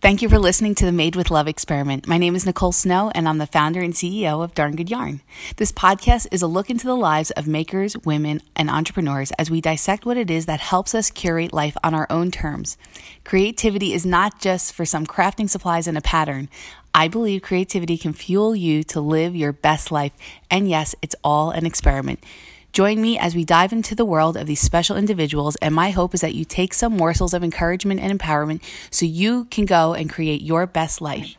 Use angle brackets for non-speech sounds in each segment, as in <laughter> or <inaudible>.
Thank you for listening to the Made with Love experiment. My name is Nicole Snow, and I'm the founder and CEO of Darn Good Yarn. This podcast is a look into the lives of makers, women, and entrepreneurs as we dissect what it is that helps us curate life on our own terms. Creativity is not just for some crafting supplies and a pattern. I believe creativity can fuel you to live your best life. And yes, it's all an experiment. Join me as we dive into the world of these special individuals, and my hope is that you take some morsels of encouragement and empowerment so you can go and create your best life.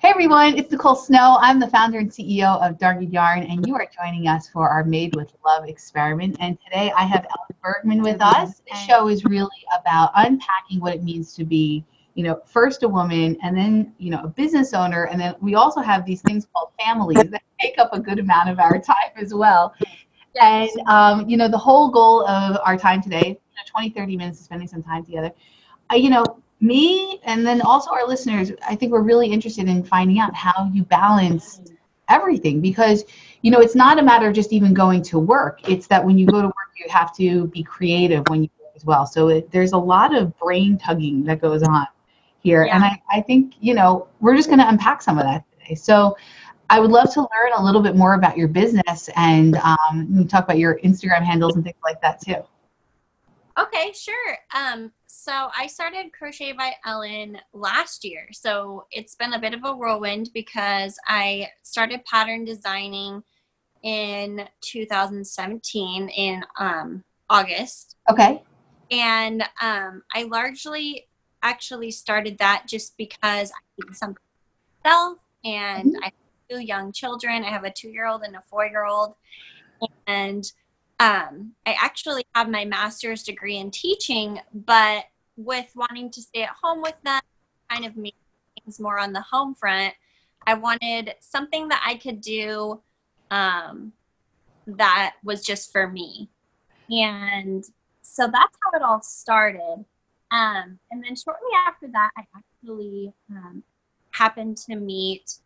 Hey everyone, it's Nicole Snow. I'm the founder and CEO of Darn Good Yarn, and you are joining us for our Made with Love experiment. And today I have Ellen Bergman with us. This show is really about unpacking what it means to be, you know, first a woman and then, you know, a business owner. And then we also have these things called families that take up a good amount of our time as well. And, um, you know, the whole goal of our time today, you know, 20, 30 minutes of spending some time together, uh, you know, me and then also our listeners, I think we're really interested in finding out how you balance everything because, you know, it's not a matter of just even going to work. It's that when you go to work, you have to be creative when you work as well. So it, there's a lot of brain tugging that goes on here. Yeah. And I, I think, you know, we're just going to unpack some of that today. So, I would love to learn a little bit more about your business and um, talk about your Instagram handles and things like that too. Okay, sure. Um, so I started Crochet by Ellen last year. So it's been a bit of a whirlwind because I started pattern designing in 2017 in um, August. Okay. And um, I largely actually started that just because I needed something myself and mm-hmm. I young children. I have a two year old and a four year old. And um, I actually have my master's degree in teaching, but with wanting to stay at home with them, kind of make things more on the home front, I wanted something that I could do um, that was just for me. And so that's how it all started. Um, and then shortly after that, I actually um, happened to meet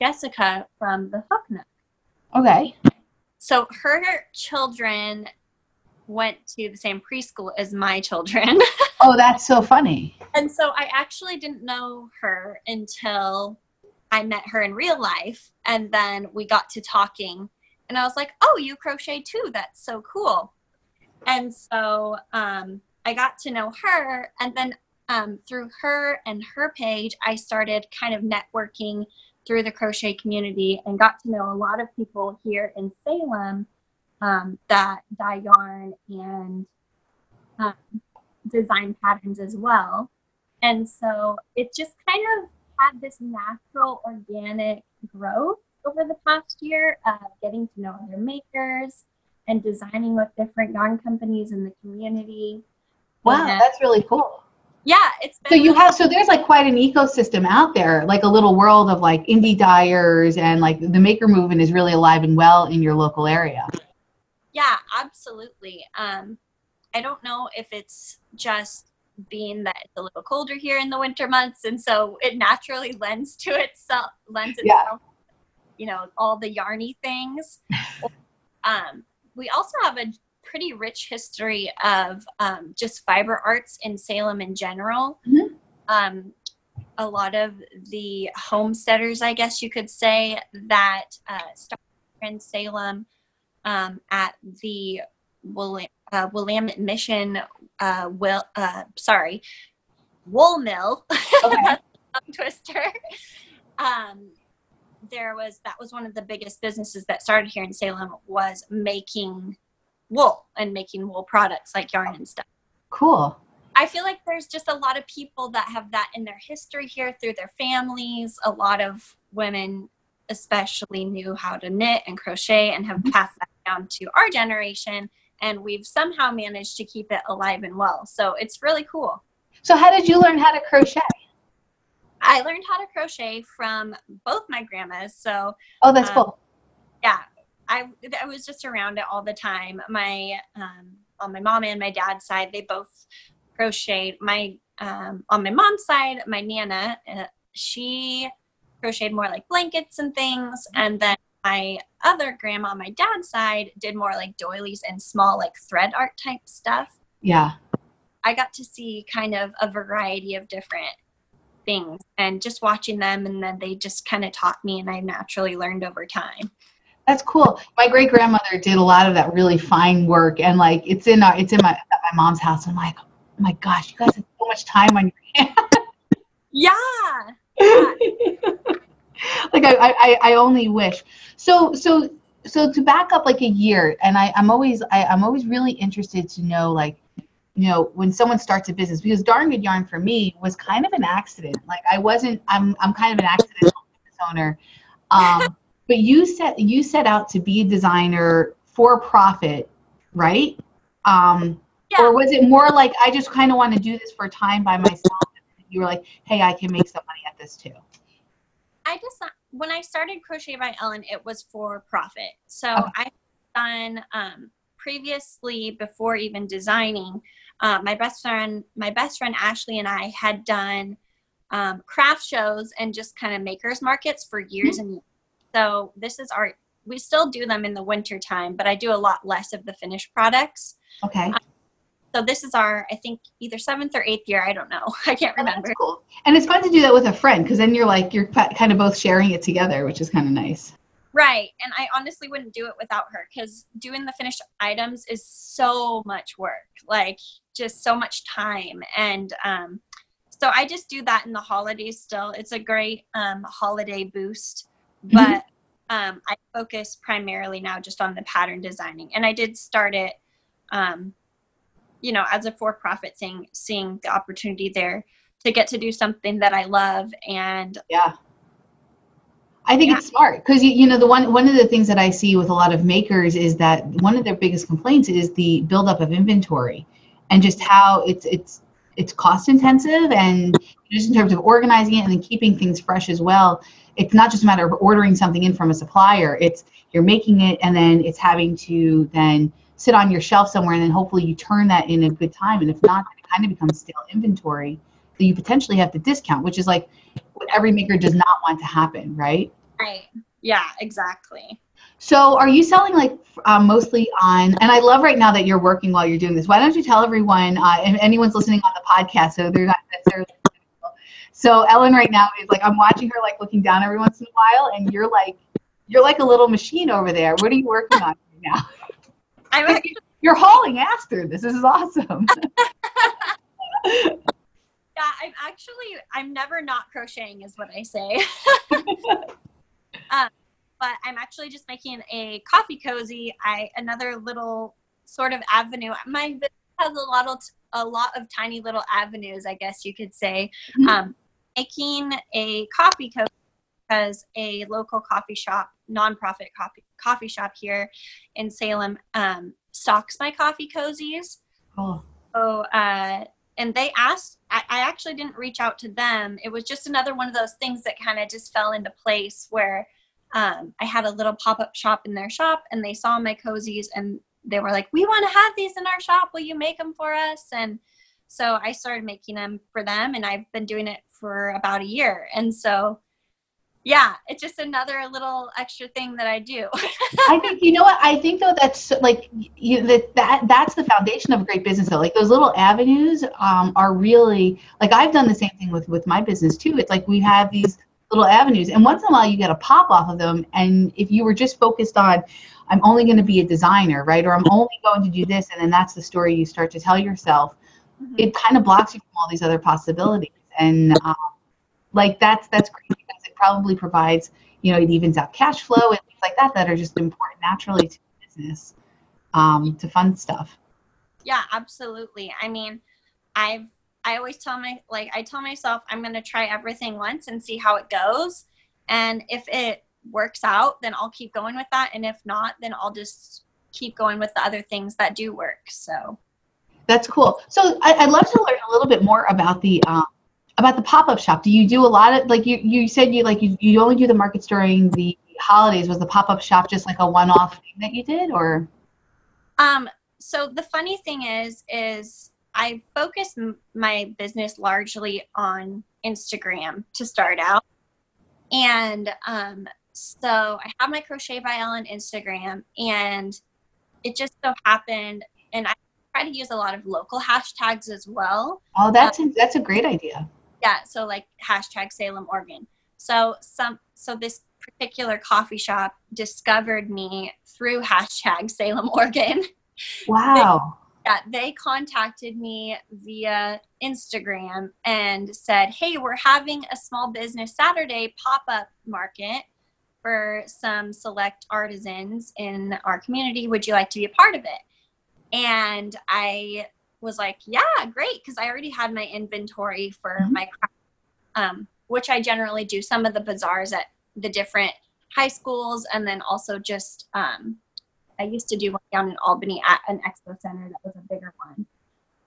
Jessica from the Hook Nook. Okay. So her children went to the same preschool as my children. <laughs> oh, that's so funny. And so I actually didn't know her until I met her in real life. And then we got to talking. And I was like, oh, you crochet too. That's so cool. And so um, I got to know her. And then um, through her and her page, I started kind of networking through the crochet community and got to know a lot of people here in Salem um, that dye yarn and um, design patterns as well. And so it just kind of had this natural organic growth over the past year of getting to know other makers and designing with different yarn companies in the community. Wow, and that's really cool yeah it's so you have so there's like quite an ecosystem out there like a little world of like indie dyers and like the maker movement is really alive and well in your local area. Yeah absolutely. Um i don't know if it's just being that it's a little colder here in the winter months and so it naturally lends to itself lends itself yeah. you know all the yarny things. <laughs> Um we also have a pretty rich history of um, just fiber arts in Salem in general. Mm-hmm. Um, a lot of the homesteaders, I guess you could say, that uh, started in Salem um, at the William, uh, Willamette Mission, uh, will, uh, sorry, wool mill, okay. <laughs> twister. Um, there was that was one of the biggest businesses that started here in Salem was making wool and making wool products like yarn and stuff. Cool. I feel like there's just a lot of people that have that in their history here through their families. A lot of women, especially, knew how to knit and crochet and have mm-hmm. passed that down to our generation. And we've somehow managed to keep it alive and well. So it's really cool. So, how did you learn how to crochet? I learned how to crochet from both my grandmas. So, oh, that's um, cool. Yeah, I I was just around it all the time. My um, on my mom and my dad's side, they both crocheted. My um, on my mom's side, my nana, uh, she crocheted more like blankets and things, and then my other grandma on my dad's side did more like doilies and small like thread art type stuff. Yeah. I got to see kind of a variety of different things and just watching them and then they just kind of taught me and I naturally learned over time. That's cool. My great grandmother did a lot of that really fine work, and like it's in our, it's in my at my mom's house. I'm like, oh my gosh, you guys have so much time on your hands. <laughs> Yeah. <laughs> like I, I, I only wish. So so so to back up like a year, and I, I'm always I, I'm always really interested to know like you know when someone starts a business because darn good yarn for me was kind of an accident like i wasn't i'm i'm kind of an accidental business owner um, but you set you set out to be a designer for profit right um, Yeah. or was it more like i just kind of want to do this for a time by myself you were like hey i can make some money at this too I just when I started Crochet by Ellen, it was for profit. So Okay. I've done um, previously before even designing. Uh, my best friend, my best friend Ashley, and I had done um, craft shows and just kind of makers markets for years and years. So this is our. We still do them in the winter time, but I do a lot less of the finished products. okay So this is our, I think, either seventh or eighth year. I don't know. <laughs> I can't Oh, remember. that's cool and it's fun to do that with a friend because then you're like you're kind of both sharing it together which is kind of nice Right. And I honestly wouldn't do it without her because doing the finished items is so much work, like just so much time. And um, so I just do that in the holidays still. It's a great um, holiday boost. Mhm. But um, I focus primarily now just on the pattern designing. And I did start it, um, you know, as a for profit thing, seeing the opportunity there to get to do something that I love and Yeah. I think it's smart because you, you know the one one of the things that I see with a lot of makers is that one of their biggest complaints is the buildup of inventory and just how it's it's it's cost intensive and just in terms of organizing it and then keeping things fresh as well. It's not just a matter of ordering something in from a supplier. It's you're making it and then it's having to then sit on your shelf somewhere and then hopefully you turn that in a good time and if not it kind of becomes stale inventory that you potentially have to discount, which is like what every maker does not want to happen, right? Right. Yeah, exactly. So, are you selling like um, mostly on? And I love right now that you're working while you're doing this. Why don't you tell everyone, uh, if anyone's listening on the podcast, so they're not necessarily. So Ellen right now is like I'm watching her like looking down every once in a while, and you're like you're like a little machine over there. What are you working on right now? <laughs> I'm actually, You're hauling ass through this. This is awesome. <laughs> <laughs> yeah, I'm actually I'm never not crocheting is what I say. um, but I'm actually just making a coffee cozy. I another little sort of avenue. My business has a lot of a lot of tiny little avenues, I guess you could say. Mhm. Um, making a coffee cozy because a local coffee shop, nonprofit coffee coffee shop here in Salem, um, stocks my coffee cozies. Oh. So, uh, and they asked, I, I actually didn't reach out to them. It was just another one of those things that kind of just fell into place where um, I had a little pop up shop in their shop and they saw my cozies and they were like, We want to have these in our shop. Will you make them for us? And so I started making them for them and I've been doing it for about a year. And so, yeah, it's just another little extra thing that I do. I think you know what I think though that's like you that that that's the foundation of a great business though like those little avenues um, are really like I've done the same thing with with my business too it's like we have these little avenues and once in a while you get a pop off of them and if you were just focused on I'm only going to be a designer right or I'm only going to do this and then that's the story you start to tell yourself it kind of blocks you from all these other possibilities. And um, like that's that's great because it probably provides you know it evens out cash flow and things like that that are just important naturally to business um, to fund stuff. Yeah absolutely. I mean i've i always tell my like i tell myself i'm going to try everything once and see how it goes. And if it works out then i'll keep going with that. And if not then i'll just keep going with the other things that do work. So that's cool. So I, i'd love to learn a little bit more about the um, about the pop-up shop. Do you do a lot of like you, you said you like you, you only do the markets during the holidays. Was the pop-up shop just like a one-off thing that you did or? Um so the funny thing is is i focus m- my business largely on instagram to start out. And um so i have my crochet by ellen instagram and it just so happened and i try to use a lot of local hashtags as well oh that's um, a, that's a great idea Yeah, so like hashtag Salem, Oregon. So some so this particular coffee shop discovered me through <laughs> hashtag Salem, Oregon. Wow. They, <laughs> yeah, they contacted me via Instagram and said, Hey, we're having a small business Saturday pop up market for some select artisans in our community. Would you like to be a part of it? And I was like, yeah, great, because I already had my inventory for mm-hmm. my craft, um, which I generally do some of the bazaars at the different high schools, and then also just um, I used to do one down in Albany at an expo center that was a bigger one.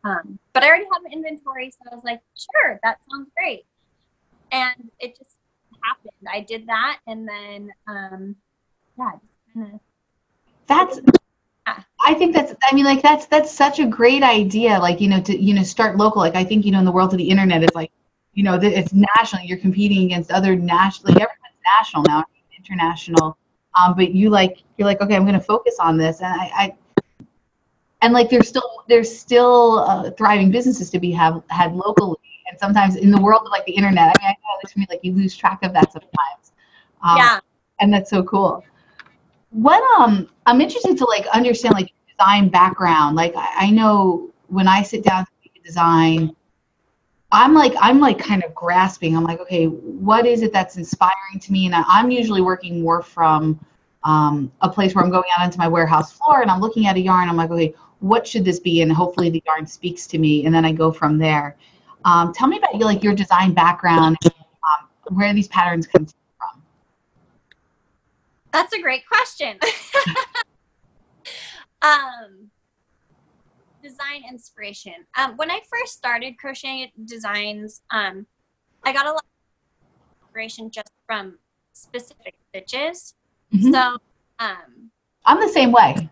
Um, but I already had an inventory, so I was like, sure, that sounds great. And it just happened. I did that, and then um, yeah, kind of. That's I think that's I mean like that's that's such a great idea like you know to you know start local. Like I think you know in the world of the internet it's like you know it's national. You're competing against other national like everyone's national now international. Um, but you like you're like okay I'm going to focus on this. And I, I and like there's still there's still uh, thriving businesses to be have had locally. And sometimes in the world of like the internet I mean I know to me like you lose track of that sometimes. Um, yeah. and that's so cool what um i'm interested to like understand like design background. Like i, I know when i sit down to design i'm like i'm like kind of grasping. I'm like okay what is it that's inspiring to me? And I, i'm usually working more from um, a place where i'm going out onto my warehouse floor and i'm looking at a yarn. I'm like okay what should this be? And hopefully the yarn speaks to me. And then i go from there. Um, tell me about your like your design background um, where these patterns come that's a great question. <laughs> um, design inspiration. Um, when I first started crocheting designs, um, I got a lot of inspiration just from specific stitches. Mm-hmm. So, um, I'm the same way.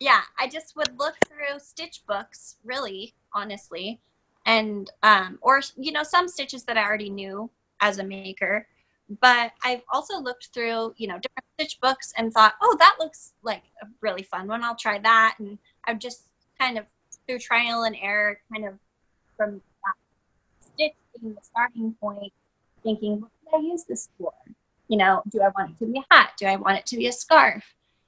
Yeah, I just would look through stitch books, really, honestly, and um, or you know some stitches that I already knew as a maker, but I've also looked through, you know, different stitch books and thought, oh, that looks like a really fun one. I'll try that. And I've just kind of through trial and error, kind of from stitch being the starting point, thinking, what could I use this for? You know, do I want it to be a hat? Do I want it to be a scarf?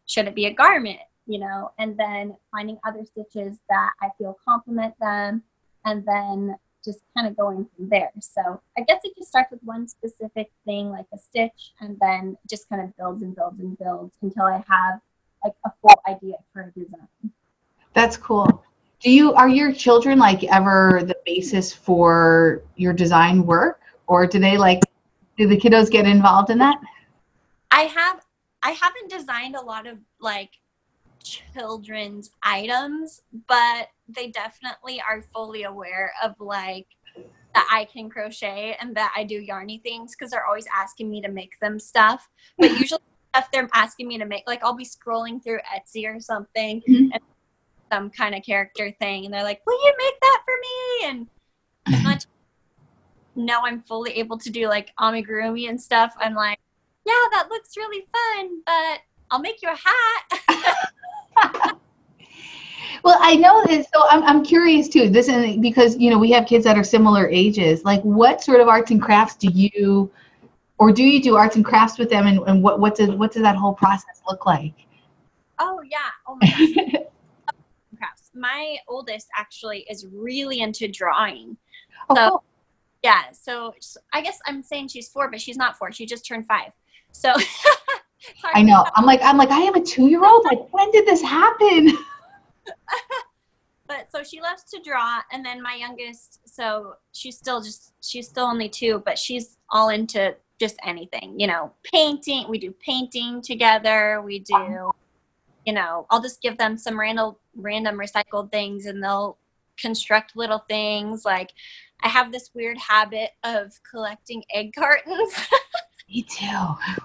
Should it be a garment? You know, and then finding other stitches that I feel complement them, and then just kind of going from there. So I guess it just starts with one specific thing, like a stitch, and then just kind of builds and builds and builds until I have like a full idea for a design. That's cool. Do you are your children like ever the basis for your design work, or do they like do the kiddos get involved in that? I have I haven't designed a lot of like children's items, but they definitely are fully aware of like that I can crochet and that I do yarny things because they're always asking me to make them stuff. But <laughs> usually stuff they're asking me to make, like I'll be scrolling through Etsy or something mm-hmm. and some kind of character thing, and they're like, "Will you make that for me?" And as <laughs> much now I'm fully able to do like amigurumi and stuff, I'm like, "Yeah, that looks really fun, but I'll make you a hat." <laughs> well, I know this, so I'm, I'm curious too. This is because you know we have kids that are similar ages. Like, what sort of arts and crafts do you, or do you do arts and crafts with them, and, and what what does what does that whole process look like? Oh yeah, oh my gosh. <laughs> crafts. My oldest actually is really into drawing. Oh, so, cool. yeah, so I guess I'm saying she's four, but she's not four. She just turned five. So <laughs> I know. I'm like, I'm like, I am a two year old. Like, when did this happen? <laughs> <laughs> but so she loves to draw, and then my youngest, so she's still just, she's still only two, but she's all into just anything, you know, painting. We do painting together. We do, you know, I'll just give them some random, random recycled things, and they'll construct little things. Like, I have this weird habit of collecting egg cartons. <laughs> Me too.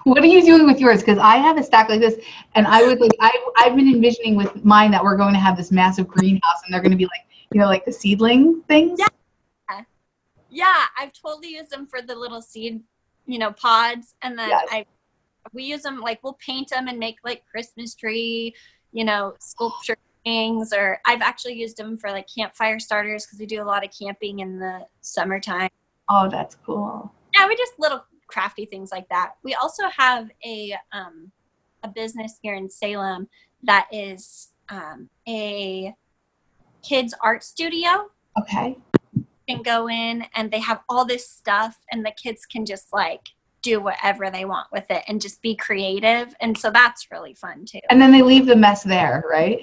What are you doing with yours? Because I have a stack like this, and I would like I I've been envisioning with mine that we're going to have this massive greenhouse, and they're going to be like you know like the seedling things. Yeah, yeah. I've totally used them for the little seed, you know, pods, and then yes. I we use them like we'll paint them and make like Christmas tree, you know, sculpture things. Or I've actually used them for like campfire starters because we do a lot of camping in the summertime. Oh, that's cool. Yeah, we just little crafty things like that. We also have a um, a business here in Salem that is um, a kids art studio. Okay. You can go in and they have all this stuff, and the kids can just like do whatever they want with it and just be creative. And so that's really fun too. And then they leave the mess there, right?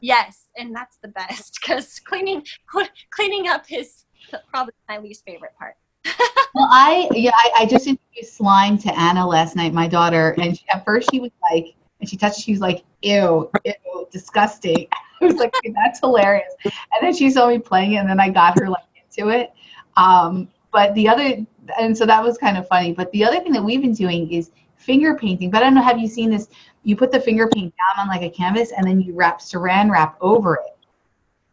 Yes, and that's the best because cleaning <laughs> cleaning up is probably my least favorite part. <laughs> well, I yeah, I, I, just introduced slime to Anna last night, my daughter, and she, at first she was like, and she touched, she was like, "Ew, ew, disgusting." <laughs> I was like, "That's hilarious," and then she saw me playing it, and then I got her like into it. Um, but the other, and so that was kind of funny. But the other thing that we've been doing is finger painting. But I don't know, have you seen this? You put the finger paint down on like a canvas, and then you wrap Saran wrap over it,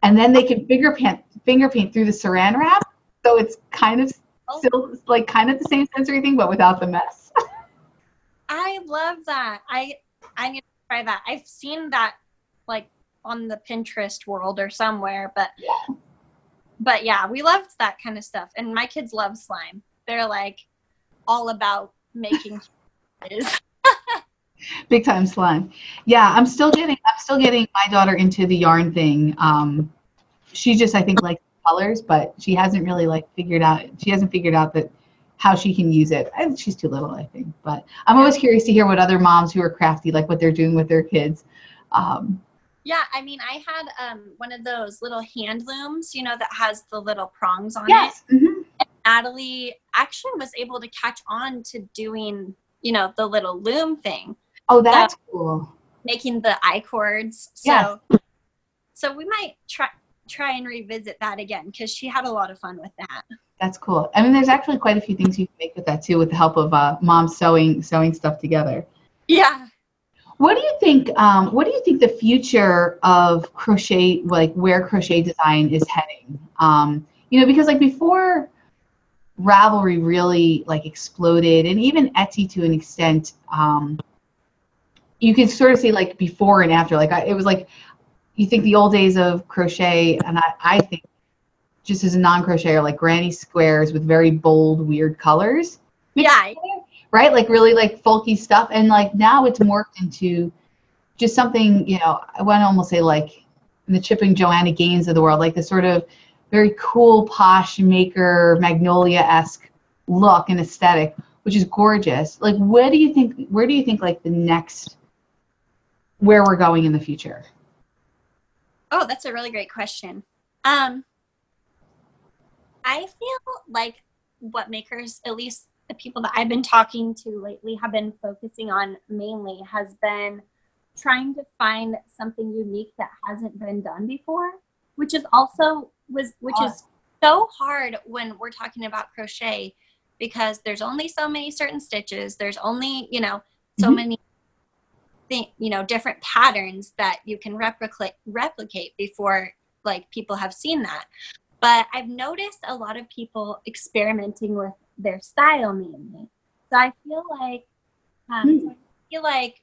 and then they can finger paint finger paint through the Saran wrap. So it's kind of. Still like kind of the same sensory thing, but without the mess. <laughs> I love that. I I need to try that. I've seen that like on the Pinterest world or somewhere, but yeah. but yeah, we loved that kind of stuff. And my kids love slime. They're like all about making <laughs> Big time slime. Yeah, I'm still getting I'm still getting my daughter into the yarn thing. Um she just I think likes colors, but she hasn't really like figured out she hasn't figured out that how she can use it. I, she's too little, I think. But I'm always curious to hear what other moms who are crafty, like what they're doing with their kids. Um, yeah, I mean, I had um, one of those little hand looms, you know, that has the little prongs on yes. it. Mm-hmm. Natalie actually was able to catch on to doing, you know, the little loom thing. Oh, that's cool. Making the I cords. So, yes. so we might try try and revisit that again because she had a lot of fun with that. That's cool. I mean, there's actually quite a few things you can make with that too, with the help of uh, mom sewing sewing stuff together. Yeah. What do you think? Um, what do you think the future of crochet, like where crochet design is heading? Um, you know, because like before, Ravelry really like exploded, and even Etsy to an extent. Um, you can sort of see like before and after. Like I, it was like you think the old days of crochet, and I, I think just as a non-crocheter, like granny squares with very bold, weird colors. Yeah. Right? Like really like folky stuff. And like now it's morphed into just something, you know, I want to almost say like the Chip and Joanna Gaines of the world, like the sort of very cool, posh maker, magnolia-esque look and aesthetic, which is gorgeous. Like where do you think where do you think like the next where we're going in the future? Oh, that's a really great question. Um, I feel like what makers, at least the people that I've been talking to lately, have been focusing on mainly has been trying to find something unique that hasn't been done before, which is also was which is so hard when we're talking about crochet because there's only so many certain stitches. There's only you know so mm-hmm. many you know different patterns that you can replicate replicate before like people have seen that but i've noticed a lot of people experimenting with their style mainly so i feel like um, mm. so I feel like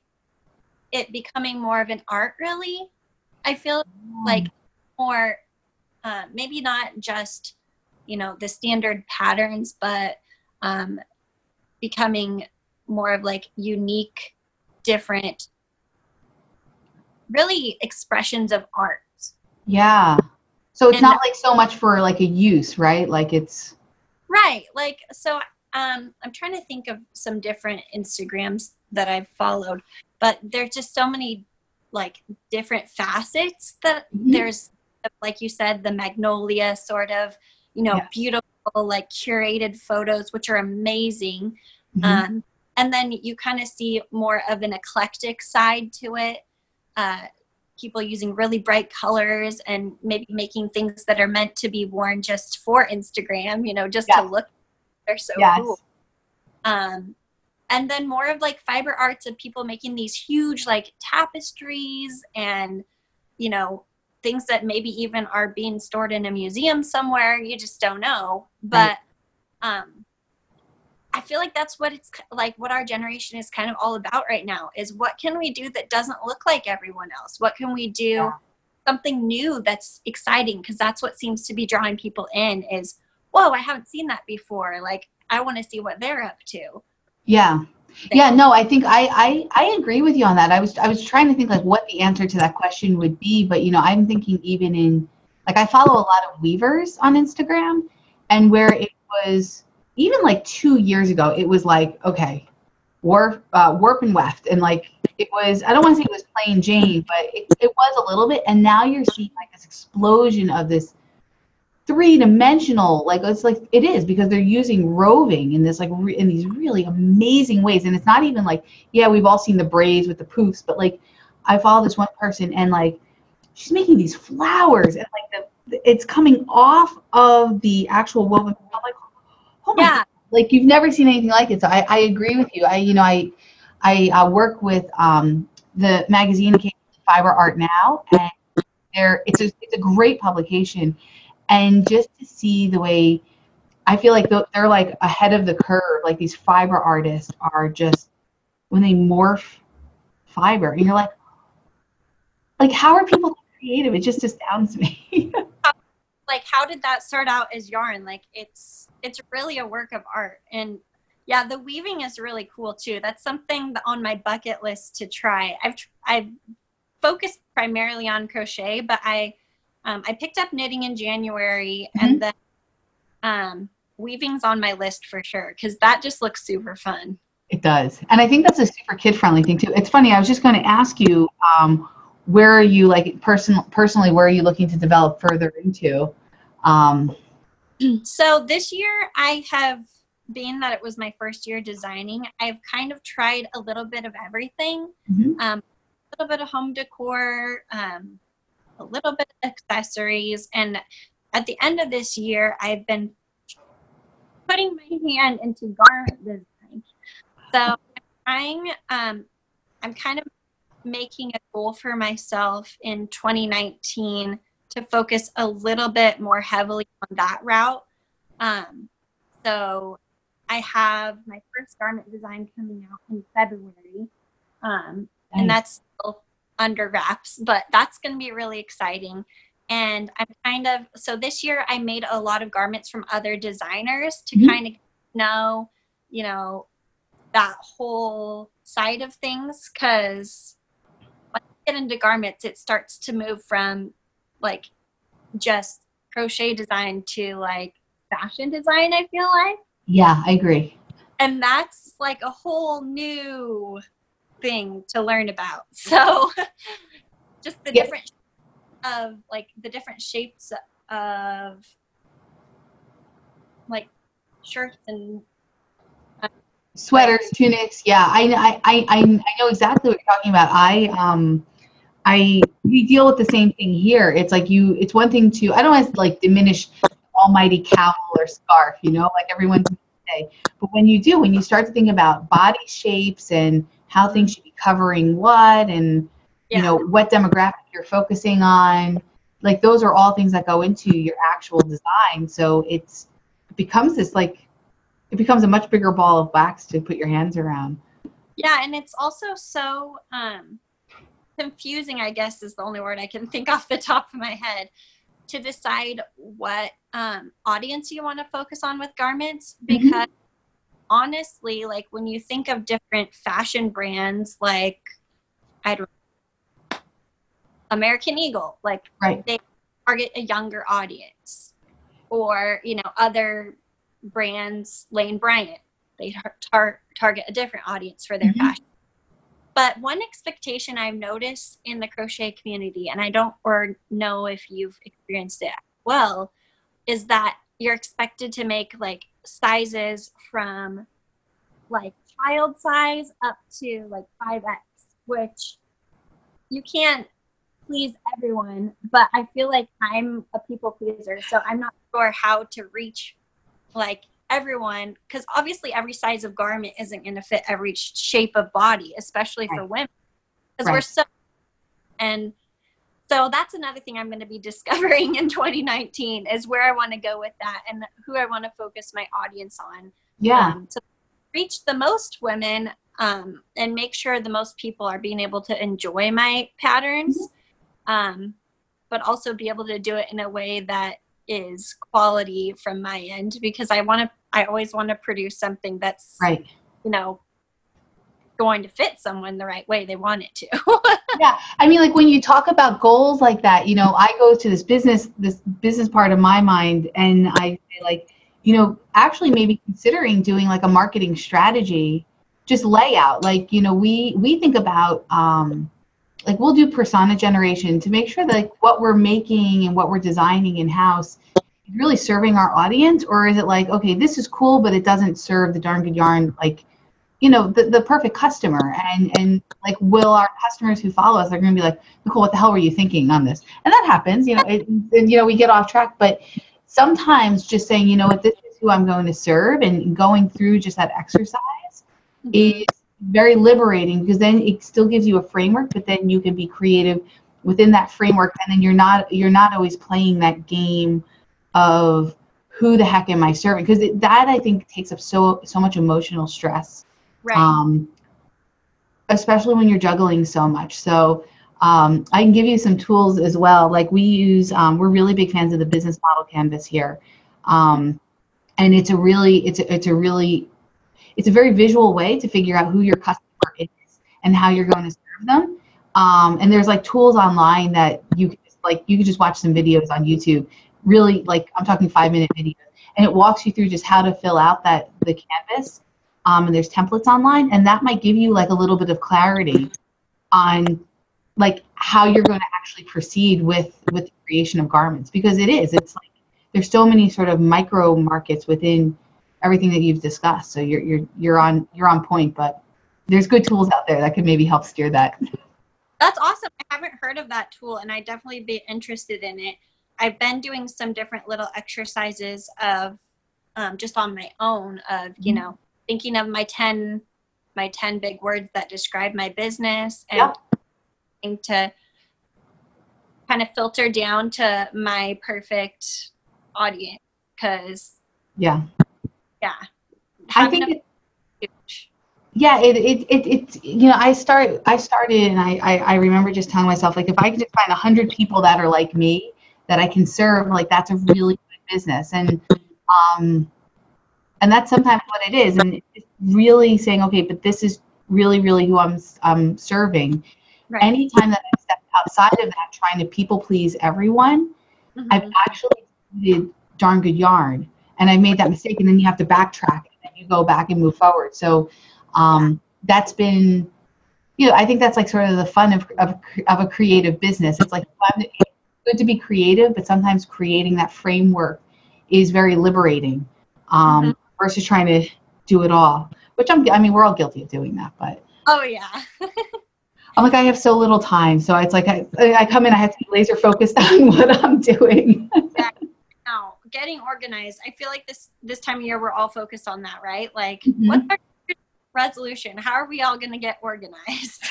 it becoming more of an art really i feel mm. like more uh, maybe not just you know the standard patterns but um, becoming more of like unique different really expressions of art. Yeah. So it's and, not like so much for like a use, right? Like it's right. Like so um I'm trying to think of some different Instagrams that I've followed, but there's just so many like different facets that mm-hmm. there's like you said the magnolia sort of, you know, beautiful like curated photos which are amazing. Mm-hmm. Um and then you kind of see more of an eclectic side to it uh, people using really bright colors and maybe making things that are meant to be worn just for Instagram, you know, just yes. to look. They're so yes. cool. Um, and then more of like fiber arts of people making these huge like tapestries and, you know, things that maybe even are being stored in a museum somewhere. You just don't know. But um, I feel like that's what it's like what our generation is kind of all about right now is what can we do that doesn't look like everyone else? What can we do yeah. something new that's exciting because that's what seems to be drawing people in is whoa, I haven't seen that before. Like, I want to see what they're up to. Yeah. Yeah, no, I think I, I I agree with you on that. I was I was trying to think like what the answer to that question would be, but you know, I'm thinking even in like I follow a lot of weavers on Instagram and where it was even like 2 years ago, it was like, okay, warp uh, warp and weft. And like it was i don't want to say it was plain jane but it, it was a little bit. And now you're seeing like this explosion of this three-dimensional like it's like it is because they're using roving in this like re- in these really amazing ways. And it's not even like yeah we've all seen the braids with the poofs but like i follow this one person and like she's making these flowers. And like the it's coming off of the actual woven I'm like oh my Yeah. God. like you've never seen anything like it so i, I agree with you i you know i i uh, work with um the magazine fiber art now and they're it's a, it's a great publication and just to see the way i feel like they're they're like ahead of the curve like these fiber artists are just when they morph fiber and you're like like how are people creative it just astounds me <laughs> Like, how did that start out as yarn? Like, it's it's really a work of art, and yeah, the weaving is really cool too. That's something that on my bucket list to try. I've tr- I've focused primarily on crochet, but I um, I picked up knitting in January, and then um, weaving's on my list for sure because that just looks super fun. It does. And I think that's a super kid friendly thing too. It's funny, I was just going to ask you, um, where are you like person, personally, where are you looking to develop further into? Um, <clears throat> So this year I have being that it was my first year designing, I've kind of tried a little bit of everything. Mhm. Um, a little bit of home decor, um, a little bit of accessories, and at the end of this year, I've been putting my hand into garment design. So I'm trying. Um, I'm kind of making a goal for myself in 2019 to focus a little bit more heavily on that route. Um, so I have my first garment design coming out in February, um, and that's still under wraps, but that's going to be really exciting. And I'm kind of so this year I made a lot of garments from other designers to Mhm. kind of know, you know, that whole side of things because when you get into garments, it starts to move from like just crochet design to like fashion design, I feel like. yeah, I agree. And that's like a whole new thing to learn about. <laughs> So just the Yeah. different of like the different shapes of like shirts and Sweaters, tunics. Yeah, I, I, I, I know exactly what you're talking about. I, um, I, we deal with the same thing here. It's like you, it's one thing to, I don't want to like diminish almighty cowl or scarf, you know, like everyone say. But when you do, when you start to think about body shapes and how things should be covering what and, Yeah. you know, what demographic you're focusing on, like those are all things that go into your actual design. So it's, it becomes this like, it becomes a much bigger ball of wax to put your hands around. Yeah, and it's also so um, confusing, I guess is the only word I can think off the top of my head, to decide what um, audience you want to focus on with garments. Mhm. Because honestly, like when you think of different fashion brands, like I don't American Eagle, like Right. they target a younger audience, or you know other brands, Lane Bryant, they tar- tar- target a different audience for their Mhm. fashion. But one expectation I've noticed in the crochet community, and I don't or know if you've experienced it well, is that you're expected to make like sizes from like child size up to like 5x, which you can't please everyone, but I feel like I'm a people pleaser, so I'm not sure how to reach like everyone because obviously every size of garment isn't going to fit every shape of body, especially for women because we're so and so that's another thing I'm going to be <laughs> discovering in 2019 is where I want to go with that and who I want to focus my audience on Yeah. um, to reach the most women um, and make sure the most people are being able to enjoy my patterns, um, but also be able to do it in a way that is quality from my end because I want to I always want to produce something that's right. you know going to fit someone the right way they want it to. <laughs> yeah. I mean like when you talk about goals like that, you know, I go to this business this business part of my mind and I say like, you know, actually maybe considering doing like a marketing strategy just layout like you know we we think about um like we'll do persona generation to make sure that like what we're making and what we're designing in house really serving our audience or is it like okay this is cool but it doesn't serve the darn good yarn like you know the, the perfect customer? And and like will our customers who follow us are going to be like nicole what the hell were you thinking on this? And that happens you know it, and you know we get off track but sometimes just saying you know what this is who i'm going to serve and going through just that exercise mm-hmm. is very liberating because then it still gives you a framework but then you can be creative within that framework and then you're not you're not always playing that game of who the heck am i serving because that i think takes up so so much emotional stress right. um, especially when you're juggling so much so um, i can give you some tools as well like we use um, we're really big fans of the business model canvas here um, and it's a really it's a, it's a really it's a very visual way to figure out who your customer is and how you're going to serve them. Um, and there's like tools online that you can just, like you can just watch some videos on YouTube. Really, like I'm talking five minute videos, and it walks you through just how to fill out that the canvas. Um, and there's templates online, and that might give you like a little bit of clarity on like how you're going to actually proceed with with the creation of garments because it is it's like there's so many sort of micro markets within everything that you've discussed. So you're you're you're on you're on point, but there's good tools out there that could maybe help steer that. That's awesome. I haven't heard of that tool and I definitely be interested in it. I've been doing some different little exercises of um, just on my own of, you mm-hmm. know, thinking of my 10 my 10 big words that describe my business and yep. to kind of filter down to my perfect audience because yeah yeah i think it, yeah it, it it it you know i start i started and I, I i remember just telling myself like if i can just find 100 people that are like me that i can serve like that's a really good business and um and that's sometimes what it is and it's really saying okay but this is really really who i'm i'm serving right. anytime that i step outside of that trying to people please everyone mm-hmm. i've actually did darn good yarn and I made that mistake, and then you have to backtrack and then you go back and move forward. So um, that's been, you know, I think that's like sort of the fun of of, of a creative business. It's like good to be creative, but sometimes creating that framework is very liberating um, mm-hmm. versus trying to do it all. Which I'm, I mean, we're all guilty of doing that, but. Oh yeah. <laughs> I'm like, I have so little time. So it's like I, I come in, I have to be laser focused <laughs> on what I'm doing Now getting organized. I feel like this this time of year we're all focused on that, right? Like, mm-hmm. what's our <laughs> resolution? How are we all going to get organized?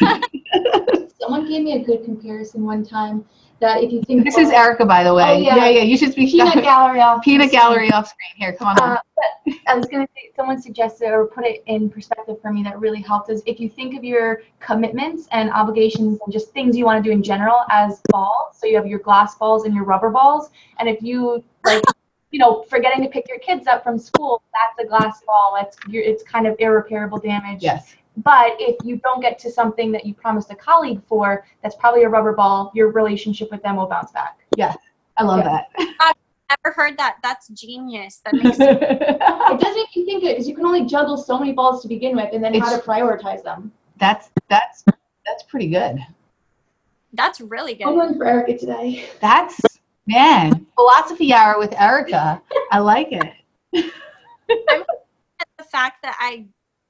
Someone gave me a good comparison one time that if you think this is Erica, by the way. Oh, yeah. yeah, yeah. You should speak. Peanut <laughs> gallery off. Peanut gallery off screen. Here, come on. Uh, I was gonna say someone suggested or put it in perspective for me that really helped is if you think of your commitments and obligations and just things you want to do in general as balls. So you have your glass balls and your rubber balls, and if you like <laughs> you know, forgetting to pick your kids up from school, that's a glass ball. It's it's kind of irreparable damage. Yes. But if you don't get to something that you promised a colleague for, that's probably a rubber ball. Your relationship with them will bounce back. Yes, I love yeah. that. <laughs> <laughs> I've never heard that. That's genius. That makes sense. <laughs> it does make you think it because you can only juggle so many balls to begin with, and then it's, how to prioritize them. That's that's that's pretty good. That's really good. I'm going for Erica today. That's Man, philosophy hour with Erica. I like it. the fact that I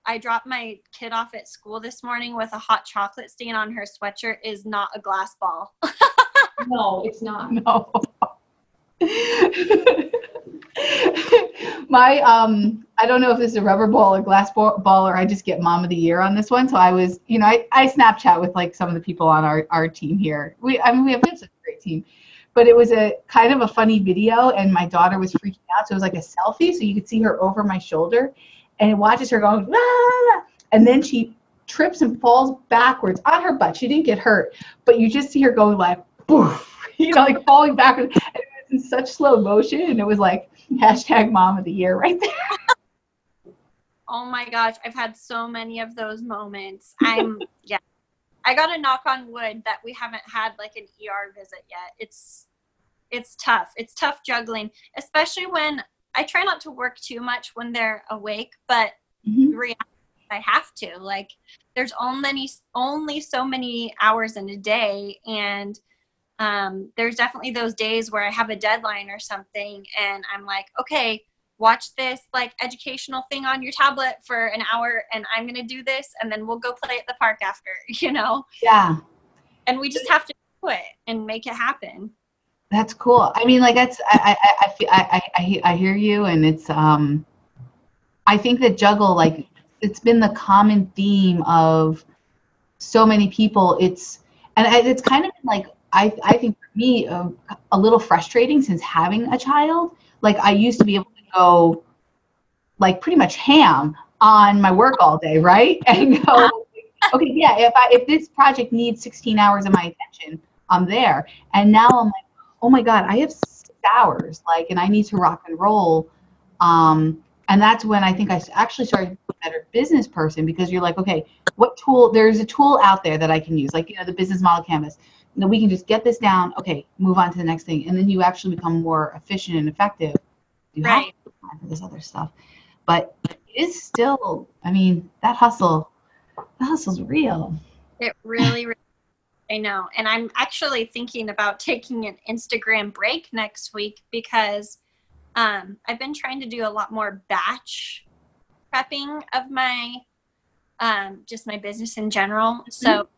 I dropped my kid off at school this morning with a hot chocolate stain on her sweatshirt is not a glass ball. <laughs> no, it's not. <laughs> No. my um I don't know if this is a rubber ball or glass ball, or I just get mom of the year on this one. So I was, you know, I, I Snapchat with like some of the people on our, our team here. We I mean we have such a great team but it was a kind of a funny video and my daughter was freaking out so it was like a selfie so you could see her over my shoulder and watches her going ah! and then she trips and falls backwards on her butt she didn't get hurt but you just see her going like Boof, <laughs> you know like falling backwards It was in such slow motion, and it was like hashtag mom of the year right there. <laughs> Oh my gosh, I've had so many of those moments. I'm <laughs> yeah. I got to knock on wood that we haven't had like an ER visit yet. It's it's tough. It's tough juggling, especially when I try not to work too much when they're awake, but Mhm. I have to. Like there's only only so many hours in a day and um, there's definitely those days where I have a deadline or something and I'm like, okay, watch this like educational thing on your tablet for an hour and I'm going to do this and then we'll go play at the park after, <laughs> you know? Yeah, And we just have to do it and make it happen. That's cool. I mean, like that's I I I feel I I, I hear you, and it's um, I think that juggle like it's been the common theme of so many people. It's and it's kind of like I I think for me a, a little frustrating since having a child. Like I used to be able to go like pretty much ham on my work all day, right? <laughs> And go, okay, yeah, if I if this project needs 16 hours of my attention, I'm there. And now I'm like, oh my God, I have six hours, like, and I need to rock and roll. Um, and that's when I think I actually started to be a better business person because you're like, okay, what tool? There's a tool out there that I can use, like you know, the business model canvas. You know, we can just get this down. Okay, move on to the next thing, and then you actually become more efficient and effective. You have Right. time for this other stuff, but it is still. I mean, that hustle, that hustle's real. It really, really I know. And I'm actually thinking about taking an Instagram break next week because um, I've been trying to do a lot more batch prepping of my um, just my business in general. So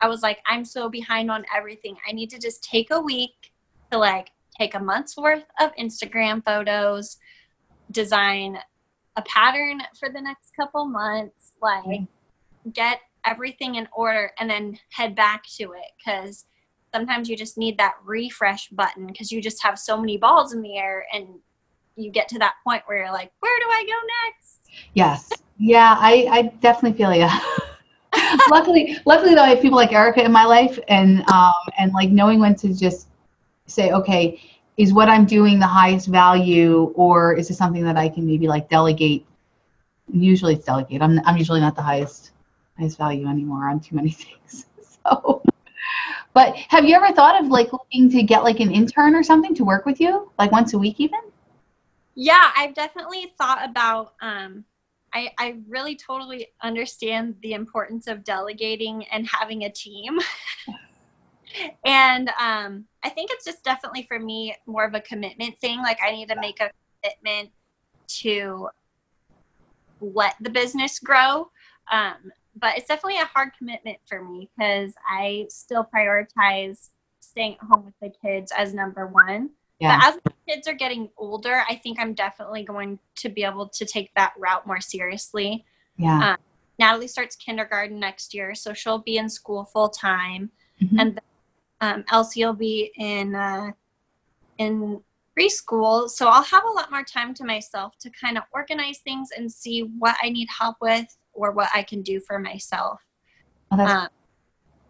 I was like, I'm so behind on everything. I need to just take a week to like take a month's worth of Instagram photos, design a pattern for the next couple months, like get everything in order and then head back to it because sometimes you just need that refresh button because you just have so many balls in the air and you get to that point where you're like where do i go next Yes. Yeah, I, I definitely feel you. <laughs> luckily, luckily though, I have people like Erica in my life, and um, and like knowing when to just say, okay, is what I'm doing the highest value, or is it something that I can maybe like delegate? Usually, it's delegate. I'm I'm usually not the highest highest value anymore on too many <laughs> things. So, but have you ever thought of like looking to get like an intern or something to work with you, like once a week even? yeah i've definitely thought about um I, I really totally understand the importance of delegating and having a team <laughs> and um, i think it's just definitely for me more of a commitment thing like i need to make a commitment to let the business grow um, but it's definitely a hard commitment for me because i still prioritize staying at home with the kids as number one Yeah. but as the kids are getting older i think i'm definitely going to be able to take that route more seriously Yeah. natalie starts kindergarten next year so she'll be in school full time Mhm. and then, um, elsie will be in uh, in preschool so i'll have a lot more time to myself to kind of organize things and see what i need help with or what i can do for myself Oh, um,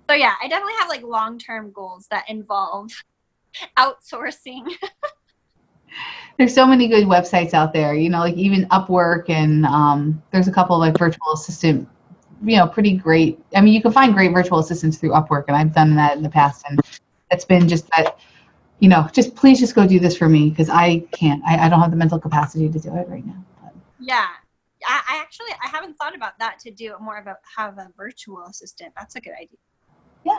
so yeah i definitely have like long-term goals that involve <laughs> outsourcing <laughs> there's so many good websites out there you know like even upwork and um, there's a couple of like virtual assistant you know pretty great i mean you can find great virtual assistants through upwork and i've done that in the past and it's been just that you know just please just go do this for me because i can't I, I don't have the mental capacity to do it right now but, Yeah. I, I actually I haven't thought about that to do more of a have a virtual assistant. That's a good idea. Yeah.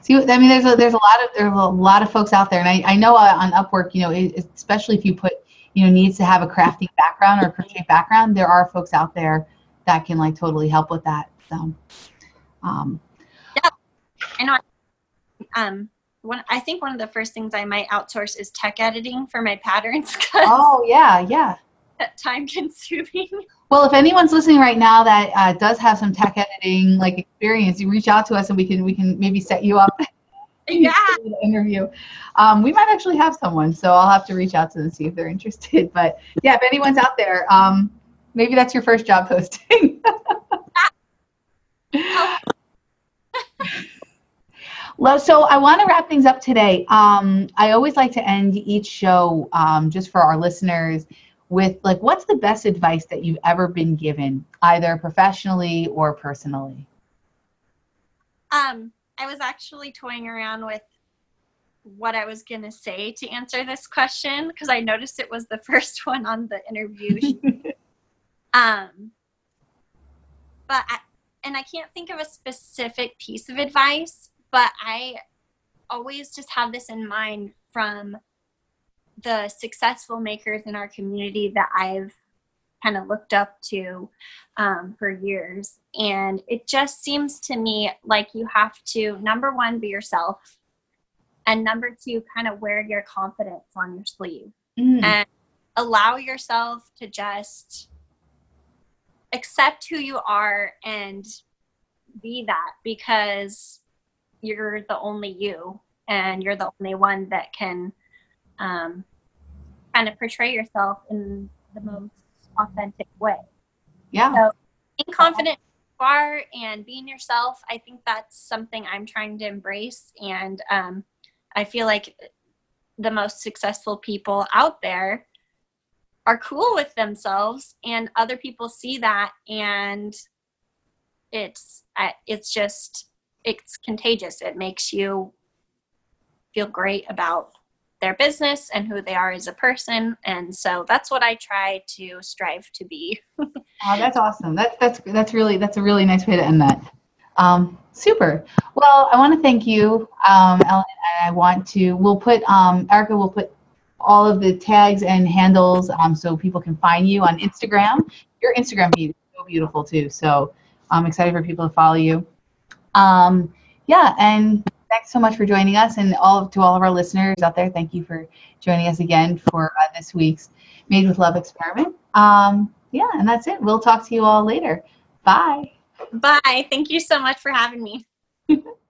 See i mean there's a there's a lot of there's a lot of folks out there and i, I know uh, on upwork you know it, especially if you put you know needs to have a crafting background or a crochet background there are folks out there that can like totally help with that so um, I know. Um, one I think one of the first things I might outsource is tech editing for my patterns <laughs> oh yeah yeah time consuming. Well, if anyone's listening right now that uh, does have some tech editing like experience, you reach out to us and we can we can maybe set you up <laughs> yeah. interview. Um, we might actually have someone, so I'll have to reach out to them and see if they're <laughs> interested. But yeah, if anyone's out there, um, maybe that's your first job posting. <laughs> Well, So I want to wrap things up today. Um, I always like to end each show um, just for our listeners with like, what's the best advice that you've ever been given, either professionally or personally? Um, I was actually toying around with what I was going to say to answer this question because I noticed it was the <laughs> first one on the interview. <laughs> um, but I, and I can't think of a specific piece of advice, but I always just have this in mind from the successful makers in our community that I've kind of looked up to um, for years. And it just seems to me like you have to, number one, be yourself. And number two, kind of wear your confidence on your sleeve mm. and allow yourself to just accept who you are and be that because you're the only you and you're the only one that can um, kind of portray yourself in the most authentic way. Yeah. So being confident you are and being yourself, I think that's something I'm trying to embrace. And um, I feel like the most successful people out there are cool with themselves and other people see that and it's it's just it's contagious it makes you feel great about their business and who they are as a person. And so that's what i try to strive to be. Oh, that's awesome. That's that's that's really that's a really nice way to end that. Um, super. Well i want to thank you um, ellen i want to we'll put um, erica will put all of the tags and handles um, so people can find you on instagram. Your instagram feed is so beautiful too so i'm excited for people to follow you. Um, yeah and thanks so much for joining us and all to all of our listeners out there. Thank you for joining us again for uh, this week's Made with Love experiment. Um, yeah, and that's it. We'll talk to you all later. Bye. Bye. Thank you so much for having me. <laughs>